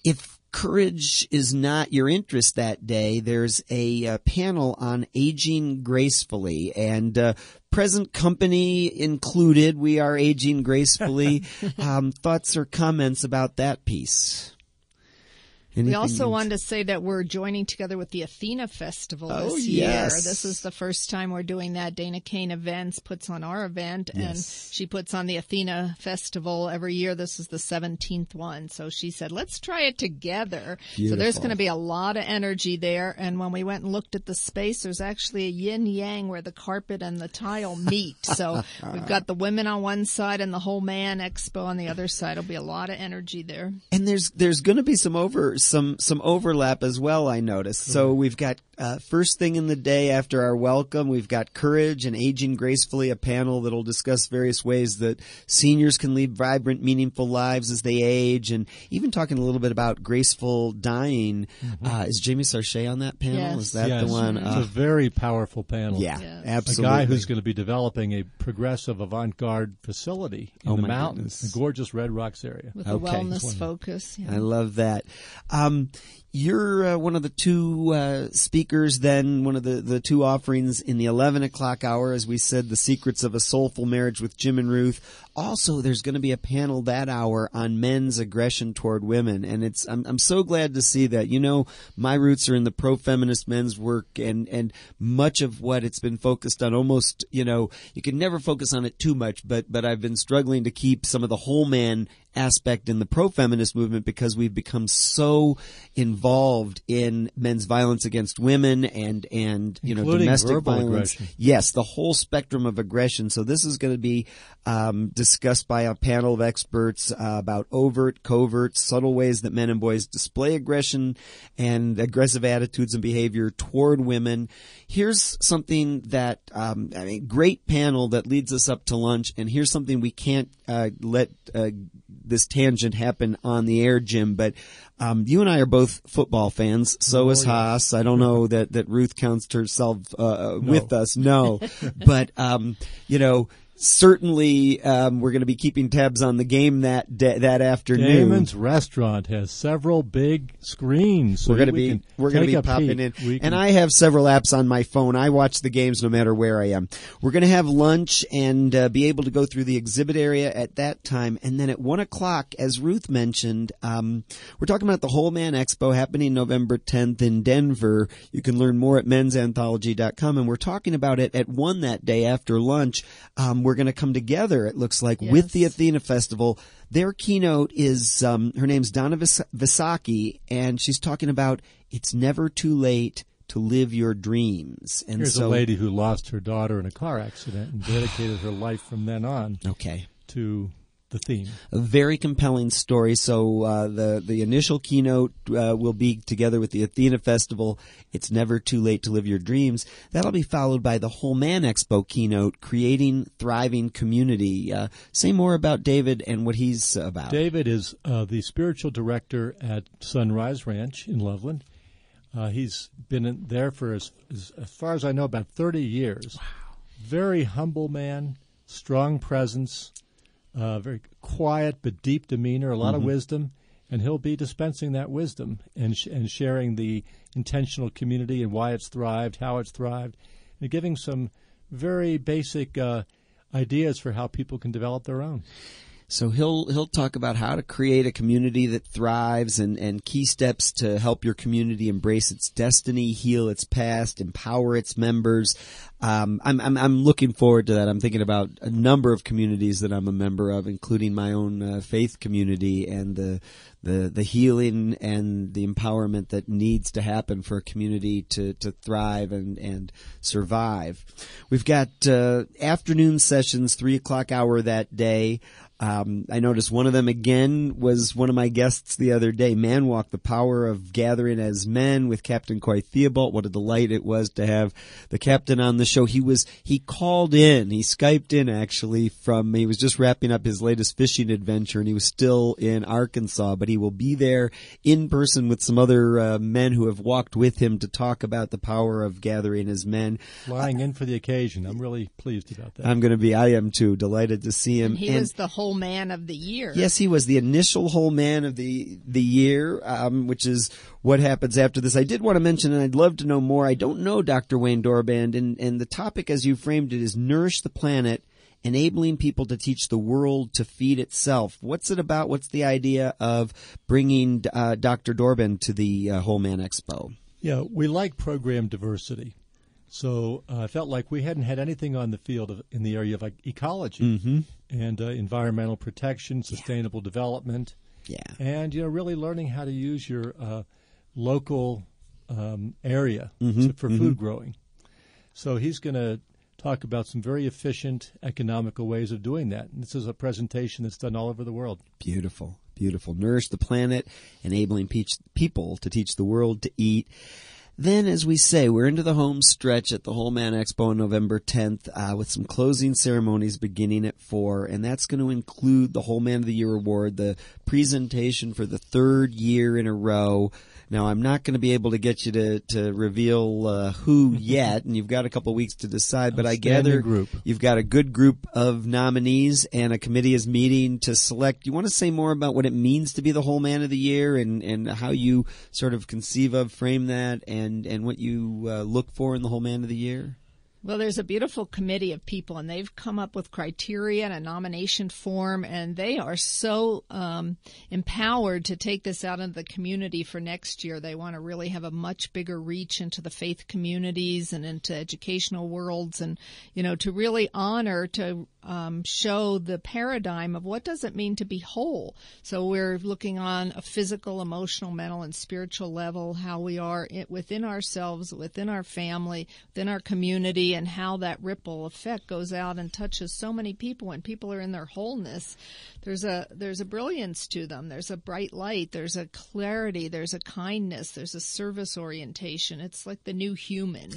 If courage is not your interest that day, there's a, uh panel on aging gracefully and. Uh, Present company included. We are aging gracefully. um, thoughts or comments about that piece? Anything we also else? wanted to say that we're joining together with the Athena Festival Oh, this year. yes. This is the first time we're doing that. Dana Kane Events puts on our event, and she puts on the Athena Festival every year. This is the 17th one. So she said, let's try it together. So there's going to be a lot of energy there. And when we went and looked at the space, there's actually a yin yang where the carpet and the tile meet. So we've got the women on one side and the whole man expo on the other side. It'll be a lot of energy there. And there's there's going to be some over some some overlap as well. I noticed. So we've got uh, first thing in the day after our welcome, we've got courage and aging gracefully, a panel that'll discuss various ways that seniors can lead vibrant, meaningful lives as they age, and even talking a little bit about graceful dying. Uh, is Jamie Sarche on that panel? Yes. Is that yes, the one? It's Uh, a very powerful panel. yeah, Yes. a guy who's going to be developing a progressive avant-garde facility in Oh, the mountains, goodness. the gorgeous Red Rocks area. with Okay. a wellness focus. Yeah. I love that. Um, you're uh, one of the two uh, speakers, then one of the, the two offerings in the 11 o'clock hour, as we said, The Secrets of a Soulful Marriage with Jim and Ruth. Also, there's going to be a panel that hour on men's aggression toward women. And it's, I'm, I'm so glad to see that. You know, my roots are in the pro-feminist men's work and, and much of what it's been focused on almost, you know, you can never focus on it too much, but, but I've been struggling to keep some of the whole man aspect in the pro-feminist movement because we've become so involved in men's violence against women and and you know domestic violence. aggression. Yes, the whole spectrum of aggression. So this is going to be um, discussed by a panel of experts uh, about overt, covert, subtle ways that men and boys display aggression and aggressive attitudes and behavior toward women. Here's something that um, I mean, great panel that leads us up to lunch, and here's something we can't uh, let uh, this tangent happen on the air, Jim. But um, you and I are both football fans. So is Haas. I don't know that that Ruth counts herself uh, with us. No, but um, you know. Certainly, um, we're going to be keeping tabs on the game that da- that afternoon. Damon's restaurant has several big screens. So we're going to be we're going to be popping peek. in, We and I have several apps on my phone. I watch the games no matter where I am. We're going to have lunch and uh, be able to go through the exhibit area at that time, and then at one o'clock, as Ruth mentioned, um, we're talking about the Whole Man Expo happening November 10th in Denver. You can learn more at mensanthology.com, and we're talking about it at one that day after lunch. Um, we're going to come together. It looks like with the Athena Festival. Their keynote is um, her name's Donna Vis- Visaki, and she's talking about it's never too late to live your dreams. And Here's so, a lady who lost her daughter in a car accident and dedicated her life from then on okay, to the theme. a very compelling story. So uh, the the initial keynote uh, will be together with the Athena Festival. It's never too late to live your dreams. That'll be followed by the Whole Man Expo keynote, creating thriving community. Uh, say more about David and what he's about. David is uh, the spiritual director at Sunrise Ranch in Loveland. Uh, he's been in there for as, as as far as I know about thirty years. Wow! Very humble man, strong presence, uh, very quiet but deep demeanor, a lot of wisdom, and he'll be dispensing that wisdom and sh- and sharing the intentional community and why it's thrived, how it's thrived, and giving some very basic uh, ideas for how people can develop their own. So he'll he'll talk about how to create a community that thrives and, and key steps to help your community embrace its destiny, heal its past, empower its members. Um, I'm, I'm I'm looking forward to that. I'm thinking about a number of communities that I'm a member of, including my own uh, faith community and the the the healing and the empowerment that needs to happen for a community to to thrive and and survive. We've got uh, afternoon sessions, three o'clock hour that day. Um, I noticed one of them again was one of my guests the other day. Man Walk, the power of gathering as men with Captain Coy Theobald. What a delight it was to have the captain on the show. He was, he called in, he Skyped in actually from, he was just wrapping up his latest fishing adventure and he was still in Arkansas, but he will be there in person with some other uh, men who have walked with him to talk about the power of gathering as men. flying in for the occasion. I'm really pleased about that. I'm going to be, I am too, delighted to see him. He And- was the whole man of the year. Yes, he was the initial whole man of the the year, um, which is what happens after this. I did want to mention, and I'd love to know more. I don't know Dr. Wayne Dorband, and and the topic as you framed it is nourish the planet enabling people to teach the world to feed itself. What's it about? What's the idea of bringing uh, Dr. Dorband to the uh, Whole Man Expo? Yeah, we like program diversity. So uh, I felt like we hadn't had anything on the field of, in the area of like, ecology Mm-hmm. and uh, environmental protection, sustainable development, Yeah. and you know really learning how to use your uh, local um, area Mm-hmm. to, for food growing. So he's going to talk about some very efficient, economical ways of doing that. And this is a presentation that's done all over the world. Beautiful, beautiful. Nourish the planet, enabling peach, people to teach the world to eat. Then, as we say, we're into the home stretch at the Whole Man Expo on November 10th uh, with some closing ceremonies beginning at 4, and that's going to include the Whole Man of the Year award, the presentation for the third year in a row. Now, I'm not going to be able to get you to, to reveal uh, who yet, and you've got a couple weeks to decide, but I gather group. You've got a good group of nominees and a committee is meeting to select. You want to say more about what it means to be the whole man of the year and, and how you sort of conceive of, frame that, and, and what you uh, look for in the whole man of the year? Well, there's a beautiful committee of people, and they've come up with criteria and a nomination form, and they are so um, empowered to take this out into the community for next year. They want to really have a much bigger reach into the faith communities and into educational worlds, and you know, to really honor to um, show the paradigm of what does it mean to be whole. So we're looking on a physical, emotional, mental, and spiritual level, how we are within ourselves, within our family, within our community, and how that ripple effect goes out and touches so many people. When people are in their wholeness, there's a there's a brilliance to them. There's a bright light. There's a clarity. There's a kindness. There's a service orientation. It's like the new human.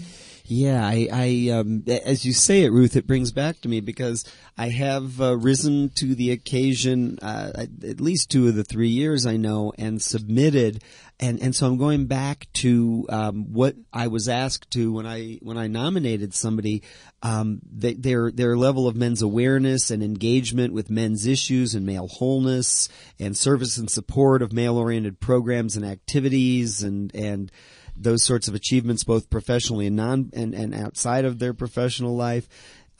Yeah, I, I um, as you say it, Ruth, it brings back to me because I have uh, risen to the occasion uh, at least two of the three years I know and submitted, and and so I'm going back to um, what I was asked to when I when I nominated somebody. Um, they, their their level of men's awareness and engagement with men's issues and male wholeness and service and support of male oriented programs and activities and and those sorts of achievements, both professionally and non and, and outside of their professional life.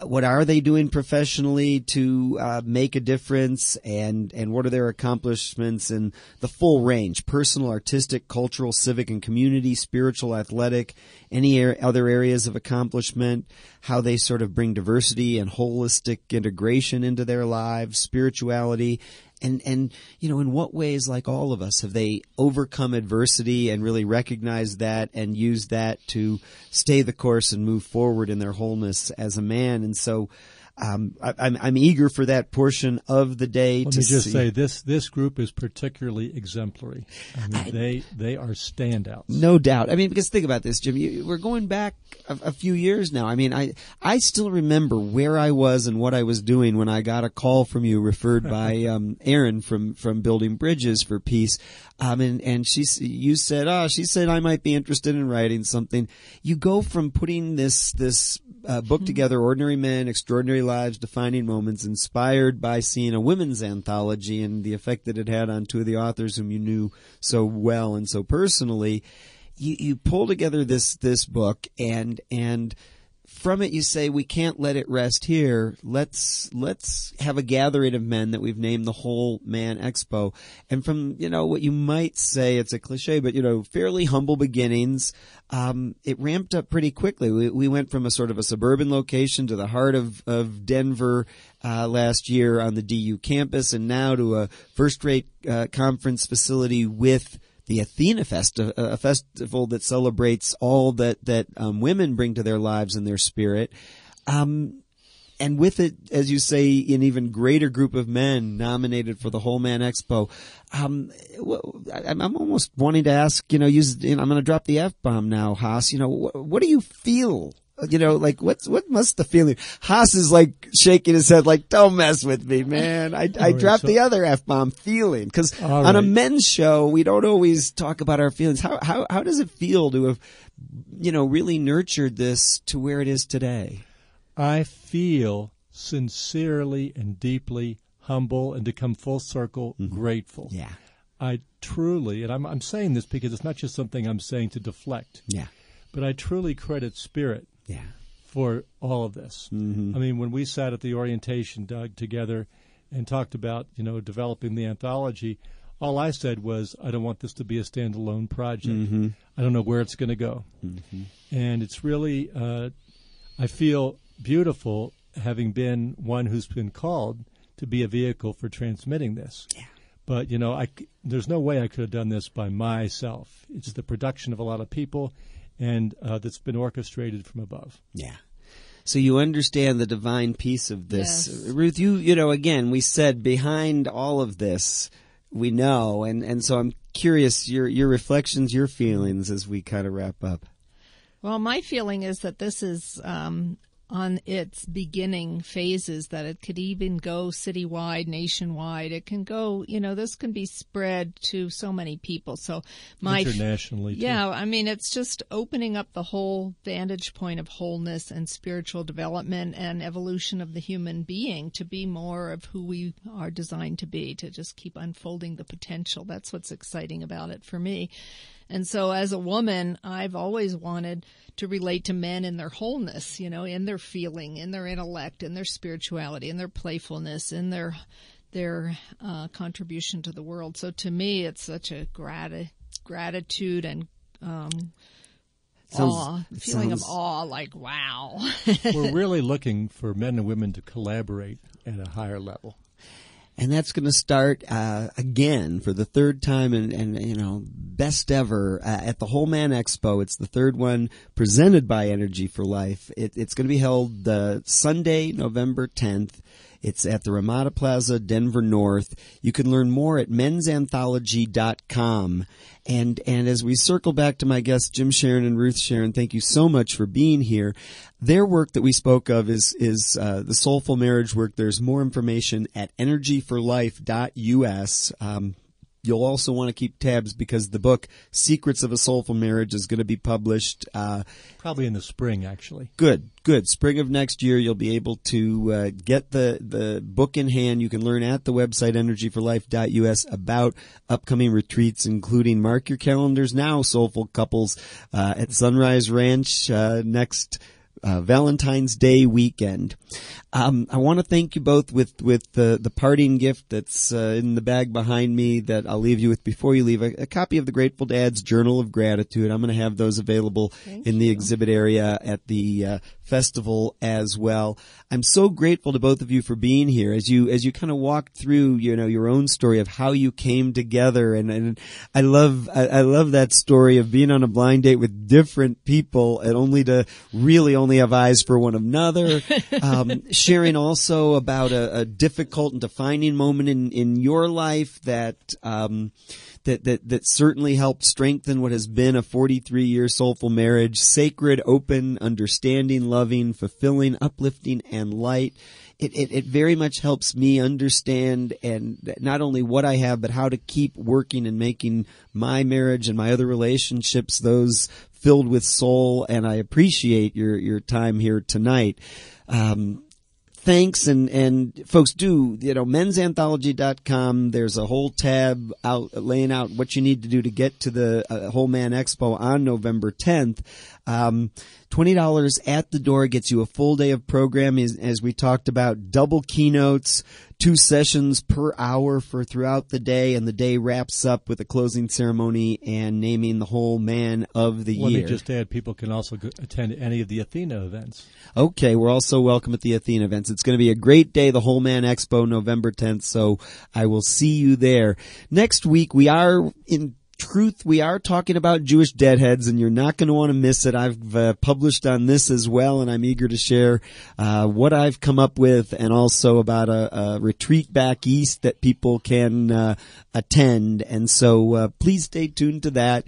What are they doing professionally to uh, make a difference, and and what are their accomplishments in the full range: personal, artistic, cultural, civic, and community, spiritual, athletic, any ar- other areas of accomplishment? How they sort of bring diversity and holistic integration into their lives, spirituality, and and you know in what ways like all of us have they overcome adversity and really recognized that and used that to stay the course and move forward in their wholeness as a man? And so um, I, I'm I'm eager for that portion of the day Let to me just see. say this: this group is particularly exemplary. I mean, they they are standouts. No doubt. I mean, because think about this, Jim. You, we're going back a, a few years now. I mean, I I still remember where I was and what I was doing when I got a call from you, referred by um, Erin from from Building Bridges for Peace. Um, and and she you said, oh, she said I might be interested in writing something. You go from putting this this uh, book together, Ordinary Men, Extraordinary Lives, Defining Moments, inspired by seeing a women's anthology and the effect that it had on two of the authors whom you knew so well and so personally. You, you pull together this this book and and from it you say we can't let it rest here. Let's let's have a gathering of men that we've named the whole man expo. And from you know what you might say it's a cliche but you know fairly humble beginnings um, it ramped up pretty quickly. We, we went from a sort of a suburban location to the heart of of denver uh, last year on the du campus and now to a first rate uh, conference facility with the Athena Fest, a, festival that celebrates all that that um, women bring to their lives and their spirit. Um, and with it, as you say, an even greater group of men nominated for the Whole Man Expo. Um, I'm almost wanting to ask, you know, use, you know, I'm going to drop the F bomb now, Haas. You know, what, what do you feel? You know, like what's what must the feeling? Haas is like shaking his head, like "Don't mess with me, man." I I right, dropped so- the other f bomb, feeling, because All on a men's show we don't always talk about our feelings. How how how does it feel to have, you know, really nurtured this to where it is today? I feel sincerely and deeply humble and to come full circle grateful. Mm-hmm. Yeah, I truly, and I'm, I'm saying this because it's not just something I'm saying to deflect, yeah, but I truly credit Spirit yeah. for all of this. Mm-hmm. I mean, when we sat at the orientation, Doug, together and talked about, you know, developing the anthology, all I said was, I don't want this to be a standalone project. Mm-hmm. I don't know where it's going to go. Mm-hmm. And it's really, uh, I feel beautiful having been one who's been called to be a vehicle for transmitting this. Yeah. But you know, I, there's no way I could have done this by myself. It's the production of a lot of people, and uh, that's been orchestrated from above. Yeah. So you understand the divine piece of this, Yes. Ruth. You you know again we said behind all of this we know, and and so I'm curious your your reflections, your feelings as we kind of wrap up. Well, my feeling is that this is um, on its beginning phases, that it could even go citywide, nationwide. It can go, you know, this can be spread to so many people. So my Internationally, too. yeah, I mean, it's just opening up the whole vantage point of wholeness and spiritual development and evolution of the human being to be more of who we are designed to be, to just keep unfolding the potential. That's what's exciting about it for me. And so as a woman, I've always wanted to relate to men in their wholeness, you know, in their feeling, in their intellect, in their spirituality, in their playfulness, in their their uh, contribution to the world. So to me, it's such a grati- gratitude and um, Sounds- awe, feeling of awe, like wow. We're really looking for men and women to collaborate at a higher level. And that's going to start uh, again for the third time and, and you know best ever uh, at the whole man expo. It's the third one presented by energy for life. It, it's going to be held uh, sunday november 10th it's at the ramada plaza denver north. You can learn more at mensanthology.com and and as we circle back to my guests Jim Sharon and Ruth Sharon, thank you so much for being here. Their work that we spoke of is is uh, the soulful marriage work. There's more information at energyforlife.us. Um, You'll also want to keep tabs because the book Secrets of a Soulful Marriage is going to be published. Uh, Probably in the spring, actually. good, good. Spring of next year, you'll be able to uh, get the the book in hand. You can learn at the website energyforlife.us about upcoming retreats, including mark your calendars now, soulful couples uh, at Sunrise Ranch uh, next. Uh, Valentine's Day weekend. Um, I want to thank you both with with the the parting gift that's uh, in the bag behind me that I'll leave you with before you leave a, a copy of the Grateful Dad's Journal of Gratitude. I'm going to have those available in the exhibit area at the uh, festival as well. I'm so grateful to both of you for being here as you as you kind of walked through you know your own story of how you came together and and I love I, I love that story of being on a blind date with different people and only to really only have eyes for one another. Um, sharing also about a, a difficult and defining moment in in your life that. Um, that, that, that certainly helped strengthen what has been a 43 year soulful marriage, sacred, open, understanding, loving, fulfilling, uplifting, and light. It, it, it very much helps me understand and not only what I have, but how to keep working and making my marriage and my other relationships those filled with soul. And I appreciate your, your time here tonight. Um, thanks and and folks do you know mensanthology.com there's a whole tab out laying out what you need to do to get to the uh, whole man expo on november 10th um, $20 at the door gets you a full day of programming as, as we talked about double keynotes two sessions per hour for throughout the day and the day wraps up with a closing ceremony and naming the whole man of the Let year Let me just add, people can also go, attend any of the Athena events. Okay, we're also welcome at the Athena events. It's going to be a great day, the Whole Man Expo, November 10th, so I will see you there. Next week, we are in truth, we are talking about Jewish deadheads, and you're not going to want to miss it. I've uh, published on this as well, and I'm eager to share uh, what I've come up with, and also about a, a retreat back east that people can uh, attend. And so, uh, please stay tuned to that.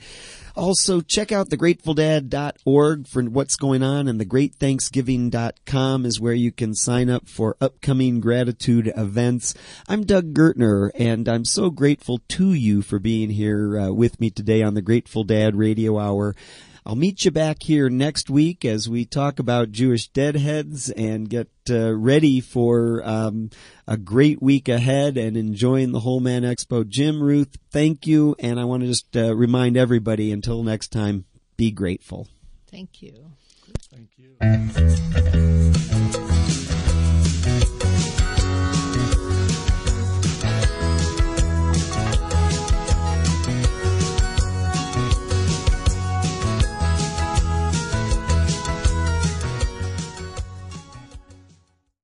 Also, check out thegratefulDad.org for what's going on, and thegreatthanksgiving.com is where you can sign up for upcoming gratitude events. I'm Doug Gertner, and I'm so grateful to you for being here uh, with me today on the Grateful Dad Radio Hour. I'll meet you back here next week as we talk about Jewish deadheads and get uh, ready for um, a great week ahead and enjoying the Whole Man Expo. Jim, Ruth, thank you. And I want to just uh, remind everybody until next time, be grateful. Thank you. Thank you.